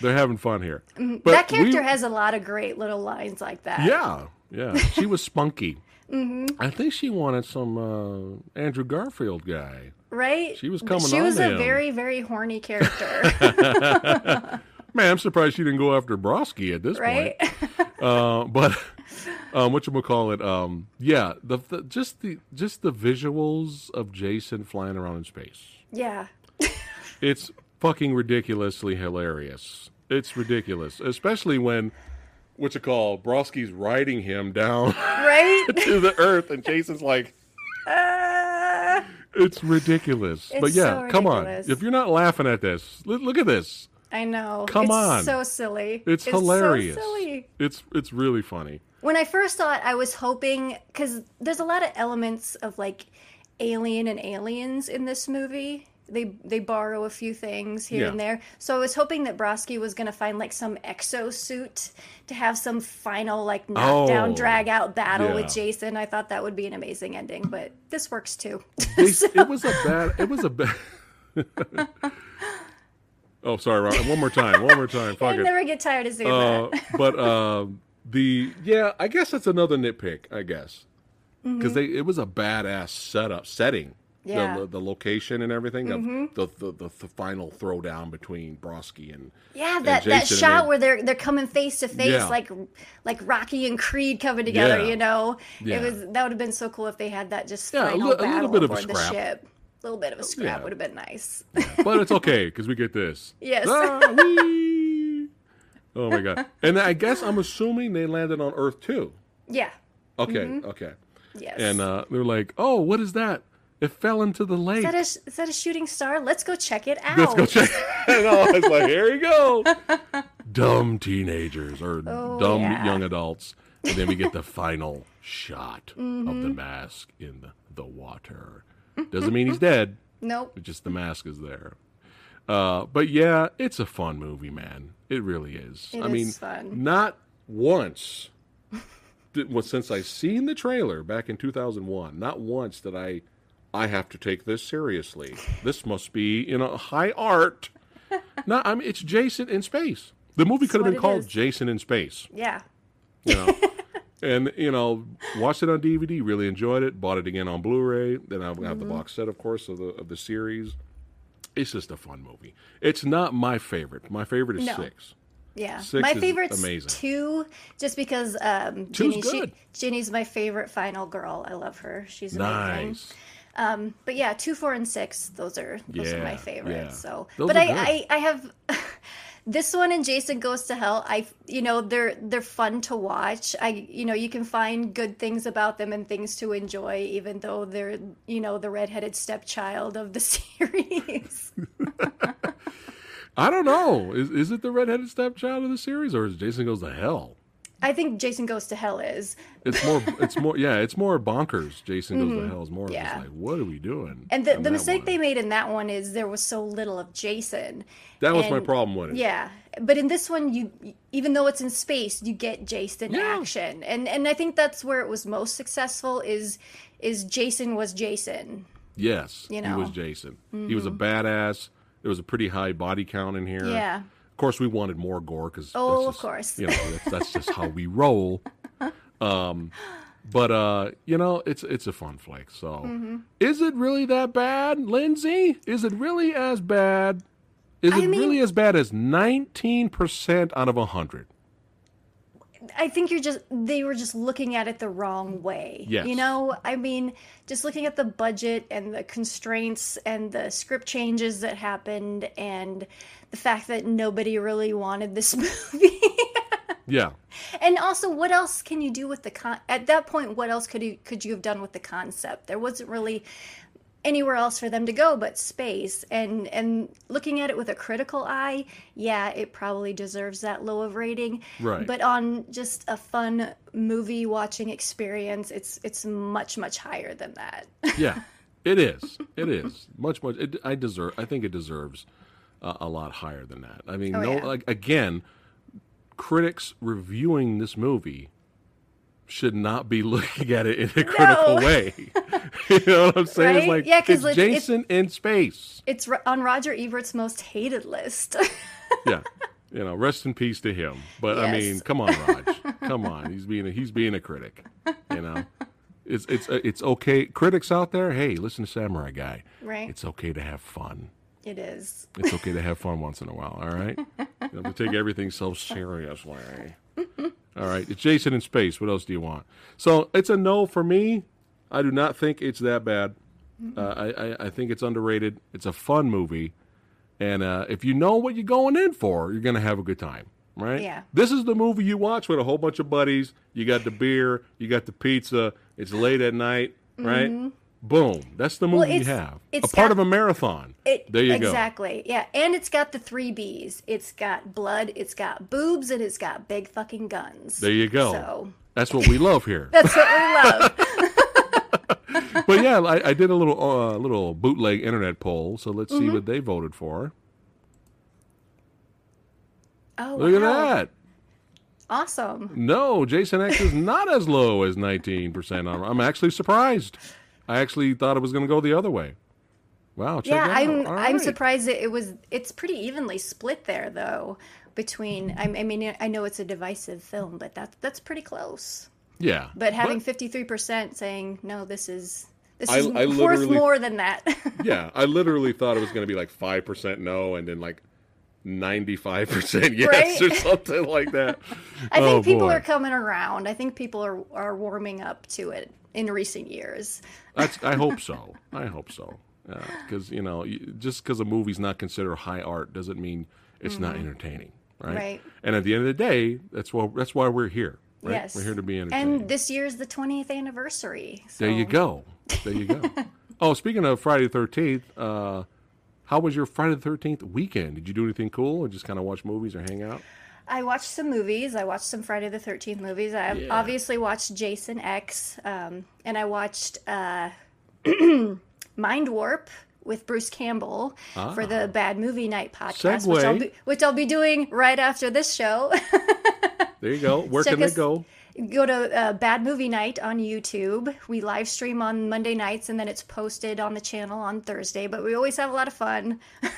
Speaker 1: They're having fun here. But
Speaker 2: Mm-hmm. that character
Speaker 1: we-
Speaker 2: has a lot of great little lines like that.
Speaker 1: Yeah. Yeah. She was spunky.
Speaker 2: Mm-hmm.
Speaker 1: I think she wanted some uh, Andrew Garfield guy.
Speaker 2: Right?
Speaker 1: She was coming
Speaker 2: She was a
Speaker 1: him.
Speaker 2: very, very horny character.
Speaker 1: Man, I'm surprised she didn't go after Brodski at this
Speaker 2: right?
Speaker 1: point. Uh, but um, what you call it? Um, yeah, the, the just the just the visuals of Jason flying around in space.
Speaker 2: yeah.
Speaker 1: It's fucking ridiculously hilarious. It's ridiculous, especially when what you call Brodski's riding him down
Speaker 2: Right?
Speaker 1: to the earth, and Jason's like,
Speaker 2: Uh,
Speaker 1: "It's ridiculous." but yeah,
Speaker 2: so
Speaker 1: come on. If you're not laughing at this, look, at this.
Speaker 2: I know.
Speaker 1: Come
Speaker 2: it's
Speaker 1: on.
Speaker 2: so silly.
Speaker 1: It's, hilarious.
Speaker 2: So silly.
Speaker 1: It's it's really funny.
Speaker 2: When I first saw it, I was hoping because there's a lot of elements of like alien and aliens in this movie. They they borrow a few things here
Speaker 1: Yeah.
Speaker 2: and there. So I was hoping that Brodski was going to find like some exosuit to have some final like knockdown,
Speaker 1: Oh,
Speaker 2: drag out battle
Speaker 1: yeah.
Speaker 2: with Jason. I thought that would be an amazing ending, but this works too.
Speaker 1: They, It was a bad. It was a bad. oh, sorry, Ron. One more time. One more time. Fuck
Speaker 2: I never get tired of saying
Speaker 1: Uh,
Speaker 2: that.
Speaker 1: but uh, the yeah, I guess that's another nitpick. I guess because they it was a badass setup setting.
Speaker 2: Mm-hmm. Yeah. Mm-hmm.
Speaker 1: The, the location and everything. The, the, the, the the final throwdown between Brodski and
Speaker 2: Yeah,
Speaker 1: and
Speaker 2: that, that shot
Speaker 1: they-
Speaker 2: where they're they're coming face to face
Speaker 1: Yeah.
Speaker 2: like like Rocky and Creed coming together.
Speaker 1: Yeah.
Speaker 2: You know,
Speaker 1: Yeah.
Speaker 2: it was that would have been so cool if they had that just
Speaker 1: Yeah, a
Speaker 2: final
Speaker 1: li- little bit of a
Speaker 2: aboard the
Speaker 1: scrap.
Speaker 2: ship. A little bit of a scrap would have been nice.
Speaker 1: but it's okay because we get this.
Speaker 2: Yes.
Speaker 1: Ah. Oh my god! And I guess I'm assuming they landed on Earth too.
Speaker 2: yeah.
Speaker 1: Okay,
Speaker 2: Mm-hmm.
Speaker 1: okay.
Speaker 2: Yes.
Speaker 1: And uh, they're like, "Oh, what is that? It fell into the lake."
Speaker 2: is that a is that a shooting star? Let's go check it out.
Speaker 1: Let's go check. and I was like, "Here you go." dumb teenagers or
Speaker 2: Oh,
Speaker 1: dumb
Speaker 2: yeah.
Speaker 1: young adults, and then we get the final shot of the
Speaker 2: Mm-hmm.
Speaker 1: mask in the, the water. Doesn't mean he's dead.
Speaker 2: Nope.
Speaker 1: It's just the mask is there. Uh, but yeah, it's a fun movie, man. It really is.
Speaker 2: It
Speaker 1: I
Speaker 2: is
Speaker 1: mean,
Speaker 2: fun.
Speaker 1: not once. Well, since I seen the trailer back in 2001, not once did I. I have to take this seriously. This must be you know high art. no, I mean it's Jason in space. The movie could have been called
Speaker 2: is.
Speaker 1: Jason in Space.
Speaker 2: Yeah.
Speaker 1: You know. And you know, watched it on DVD, really enjoyed it. Bought it again on Blu-ray. Then I've
Speaker 2: Mm-hmm.
Speaker 1: the box set, of course, of the of the series. It's just a fun movie. It's not my favorite. My favorite is
Speaker 2: No.
Speaker 1: six.
Speaker 2: Yeah,
Speaker 1: Six
Speaker 2: my
Speaker 1: is
Speaker 2: favorite's
Speaker 1: amazing.
Speaker 2: two, just because um, Ginny. She, Ginny's my favorite final girl. I love her. She's amazing.
Speaker 1: Nice.
Speaker 2: Um, but yeah, two, four, and six. Those are those are my favorites.
Speaker 1: yeah.
Speaker 2: So,
Speaker 1: Those
Speaker 2: but I. I I have this one and Jason Goes to Hell. I you know they're they're fun to watch. I you know you can find good things about them and things to enjoy, even though they're you know the redheaded stepchild of the series.
Speaker 1: I don't know. Is is it the redheaded stepchild of the series, or is Jason Goes to Hell?
Speaker 2: I think Jason Goes to Hell is.
Speaker 1: It's more. It's more. Yeah, it's more bonkers. Jason Goes to Hell is more
Speaker 2: Mm-hmm. Yeah.
Speaker 1: like, what are we doing?
Speaker 2: And the, the mistake
Speaker 1: one?
Speaker 2: they made in that one is there was so little of Jason.
Speaker 1: That was my problem with it.
Speaker 2: Yeah, but in this one, you even though it's in space, you get Jason
Speaker 1: Yeah.
Speaker 2: action, and and I think that's where it was most successful. Is is Jason was Jason?
Speaker 1: Yes,
Speaker 2: You
Speaker 1: he
Speaker 2: know. Mm-hmm.
Speaker 1: was Jason. He was a badass. There was a pretty high body count in here.
Speaker 2: Yeah.
Speaker 1: Of course, we wanted more gore because
Speaker 2: Oh, of course.
Speaker 1: you know that's, that's just how we roll. Um, but uh, you know, it's it's a fun flick. So,
Speaker 2: Mm-hmm.
Speaker 1: is it really that bad, Lindsay? Is it really as bad? Is
Speaker 2: I
Speaker 1: it
Speaker 2: mean-
Speaker 1: really as bad as nineteen percent out of hundred?
Speaker 2: I think you're just they were just looking at it the wrong way.
Speaker 1: Yes.
Speaker 2: You know, I mean, just looking at the budget and the constraints and the script changes that happened and the fact that nobody really wanted this movie.
Speaker 1: Yeah.
Speaker 2: and also what else can you do with the con at that point what else could you could you have done with the concept? There wasn't really anywhere else for them to go but space and and looking at it with a critical eye yeah it probably deserves that low of rating
Speaker 1: Right.
Speaker 2: but on just a fun movie watching experience it's it's much much higher than that
Speaker 1: Yeah. It is. It is much much. It, I deserve. I think it deserves uh, a lot higher than that. I mean,
Speaker 2: Oh,
Speaker 1: no.
Speaker 2: yeah.
Speaker 1: Like again, critics reviewing this movie should not be looking at it in a critical way. you know what I'm saying? It's like
Speaker 2: Yeah,
Speaker 1: it's
Speaker 2: it- it-
Speaker 1: Jason in space.
Speaker 2: it's on roger ebert's most hated list
Speaker 1: yeah. You know, rest in peace to him. But I mean, come on, Raj. come on. He's being a, he's being a critic. You know, it's it's uh, it's okay. Critics out there, hey, listen to Samurai Guy.
Speaker 2: Right.
Speaker 1: It's okay to have fun.
Speaker 2: It is
Speaker 1: It's okay to have fun once in a while. All right. You don't have to take everything so seriously. All right. It's Jason in space. What else do you want? So it's a no for me. I do not think it's that bad. Uh, I, I I think it's underrated. It's a fun movie. And uh, if you know what you're going in for, you're going to have a good time, right?
Speaker 2: Yeah.
Speaker 1: This is the movie you watch with a whole bunch of buddies. You got the beer, you got the pizza. It's late at night, right? Boom. That's the movie you have.
Speaker 2: it's
Speaker 1: a part
Speaker 2: got-
Speaker 1: of a marathon.
Speaker 2: It,
Speaker 1: there you go.
Speaker 2: exactly. Yeah, and it's got the three B's. It's got blood, it's got boobs, and it's got big fucking guns.
Speaker 1: There you go.
Speaker 2: So
Speaker 1: That's what we love here.
Speaker 2: that's what we love.
Speaker 1: but yeah, I, I did a little uh, little bootleg internet poll, so let's
Speaker 2: Mm-hmm.
Speaker 1: see what they voted for.
Speaker 2: Oh,
Speaker 1: Look
Speaker 2: wow.
Speaker 1: at that.
Speaker 2: Awesome.
Speaker 1: No, Jason X is not as low as 19%. I'm, I'm actually surprised. I actually thought it was going to go the other way. Wow, check
Speaker 2: Yeah. I'm
Speaker 1: All
Speaker 2: I'm surprised it was. It's pretty evenly split there, though. Between, I, I mean, I know it's a divisive film, but that's that's pretty close.
Speaker 1: Yeah.
Speaker 2: But having fifty three percent saying no, this is this
Speaker 1: I-
Speaker 2: is
Speaker 1: I
Speaker 2: worth more than that.
Speaker 1: yeah, I literally thought it was going to be like 5% no and then like 95% yes
Speaker 2: Right?
Speaker 1: or something like that.
Speaker 2: I think
Speaker 1: Oh,
Speaker 2: people
Speaker 1: boy.
Speaker 2: are coming around. I think people are are warming up to it in recent years.
Speaker 1: That's. I hope so. I hope so. Because you know, just because a movie's not considered high art doesn't mean it's not entertaining, right?
Speaker 2: Mm-hmm. Right.
Speaker 1: And at the end of the day, that's why that's why we're here. Right?
Speaker 2: Yes,
Speaker 1: We're here to be entertained.
Speaker 2: And this year's the twentieth anniversary. So.
Speaker 1: there you go. There you go. oh, speaking of Friday the Thirteenth, uh, how was your Friday the Thirteenth weekend? Did you do anything cool, or just kind of watch movies or hang out?
Speaker 2: I watched some movies. I watched some Friday the Thirteenth movies. I
Speaker 1: Yeah.
Speaker 2: obviously watched Jason X, um, and I watched uh, Mind Warp with Bruce Campbell for the Bad Movie Night podcast, which I'll
Speaker 1: Ah.
Speaker 2: Be which I'll be doing right after this show.
Speaker 1: There you go. Where
Speaker 2: Check
Speaker 1: can they go?
Speaker 2: Go to uh, Bad Movie Night on YouTube. We live stream on Monday nights, and then it's posted on the channel on Thursday. But we always have a lot of fun.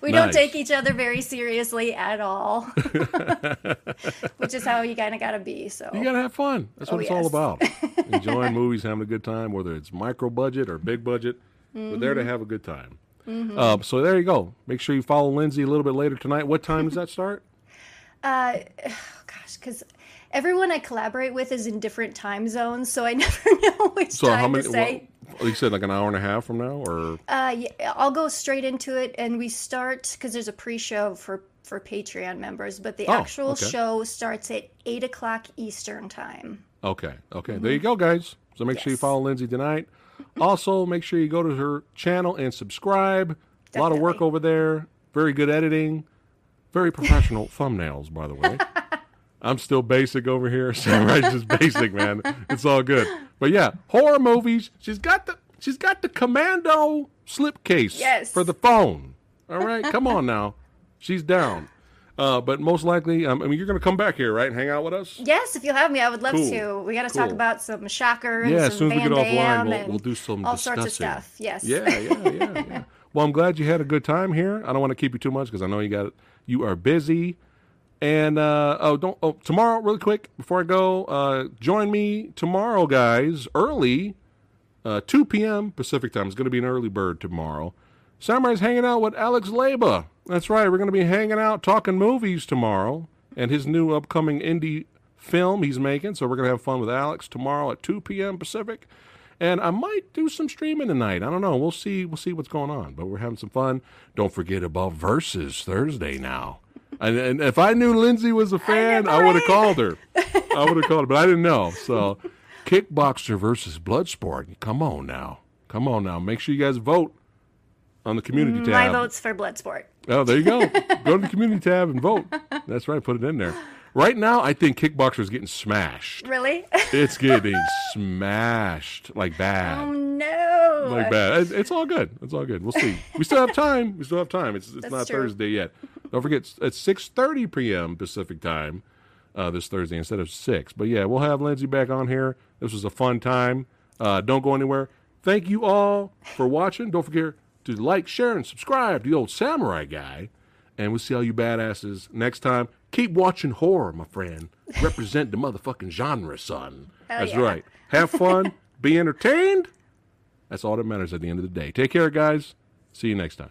Speaker 2: we don't take each other very seriously at all, which is how you kind of got to be. So
Speaker 1: You gotta have fun. That's what
Speaker 2: Oh,
Speaker 1: it's all about. Enjoying movies, having a good time, whether it's micro budget or big budget. We're there to
Speaker 2: Mm-hmm.
Speaker 1: have a good time. Uh, so there you go. Make sure you follow Lindsay a little bit later tonight. What time does that start?
Speaker 2: Uh, oh gosh, because everyone I collaborate with is in different time zones, so I never know which
Speaker 1: So
Speaker 2: time
Speaker 1: how many?
Speaker 2: to say.
Speaker 1: You said like an hour and a half from now, or
Speaker 2: Uh, yeah, I'll go straight into it, and we start because there's a pre-show for for Patreon members, but the
Speaker 1: Oh,
Speaker 2: actual
Speaker 1: okay.
Speaker 2: show starts at eight o'clock Eastern time.
Speaker 1: okay, okay. There you go, guys. So make sure you follow Lindsay tonight. Also, make sure you go to her channel and subscribe. A lot of work over there. Very good editing. Very professional thumbnails, by the way. I'm still basic over here. Samurai's just basic, man. It's all good. But yeah, horror movies. She's got the she's got the commando slipcase
Speaker 2: Yes.
Speaker 1: for the phone. All right, come on now. She's down. Uh, but most likely, um, I mean, you're going to come back here, right, and hang out with us.
Speaker 2: Yes, if you'll have me, I would love
Speaker 1: Cool.
Speaker 2: to. We got to talk about some Shocker and
Speaker 1: Yeah,
Speaker 2: some
Speaker 1: as soon as we get offline,
Speaker 2: Damme
Speaker 1: we'll,
Speaker 2: and
Speaker 1: we'll do some
Speaker 2: all
Speaker 1: discussing.
Speaker 2: sorts of stuff. Yes.
Speaker 1: Yeah, yeah, yeah, yeah. Well, I'm glad you had a good time here. I don't want to keep you too much because I know you got you are busy. And uh, oh, don't oh tomorrow, really quick before I go, uh, join me tomorrow, guys, early, uh, 2 p.m. Pacific time. It's going to be an early bird tomorrow. Samurai's hanging out with Alex Leba. That's right. We're going to be hanging out talking movies tomorrow and his new upcoming indie film he's making. So we're going to have fun with Alex tomorrow at 2 p.m. Pacific. And I might do some streaming tonight. I don't know. We'll see. We'll see what's going on. But we're having some fun. Don't forget about Versus Thursday now. And, and if I knew Lindsay was a fan, I, would have called her. I would have called her, but I didn't know. So, kickboxer versus bloodsport. Come on now. Come on now. Make sure you guys vote on the community tab.
Speaker 2: My vote's for Bloodsport.
Speaker 1: Oh, there you go. go to the community tab and vote. That's right. Put it in there. Right now, I think kickboxer is getting smashed.
Speaker 2: Really?
Speaker 1: It's getting smashed like bad.
Speaker 2: Oh no!
Speaker 1: Like bad. It's all good. It's all good. We'll see. We still have time. We still have time. It's it's
Speaker 2: That's
Speaker 1: not
Speaker 2: true.
Speaker 1: Thursday yet. Don't forget six thirty p.m. Pacific time uh, this Thursday instead of six. But yeah, we'll have Lindsay back on here. This was a fun time. Uh, don't go anywhere. Thank you all for watching. Don't forget to like, share, and subscribe to the old Samurai Guy. And we'll see all you badasses next time. Keep watching horror, my friend. Represent the motherfucking genre, son.
Speaker 2: Hell
Speaker 1: That's
Speaker 2: yeah.
Speaker 1: right. Have fun. be entertained. That's all that matters at the end of the day. Take care, guys. See you next time.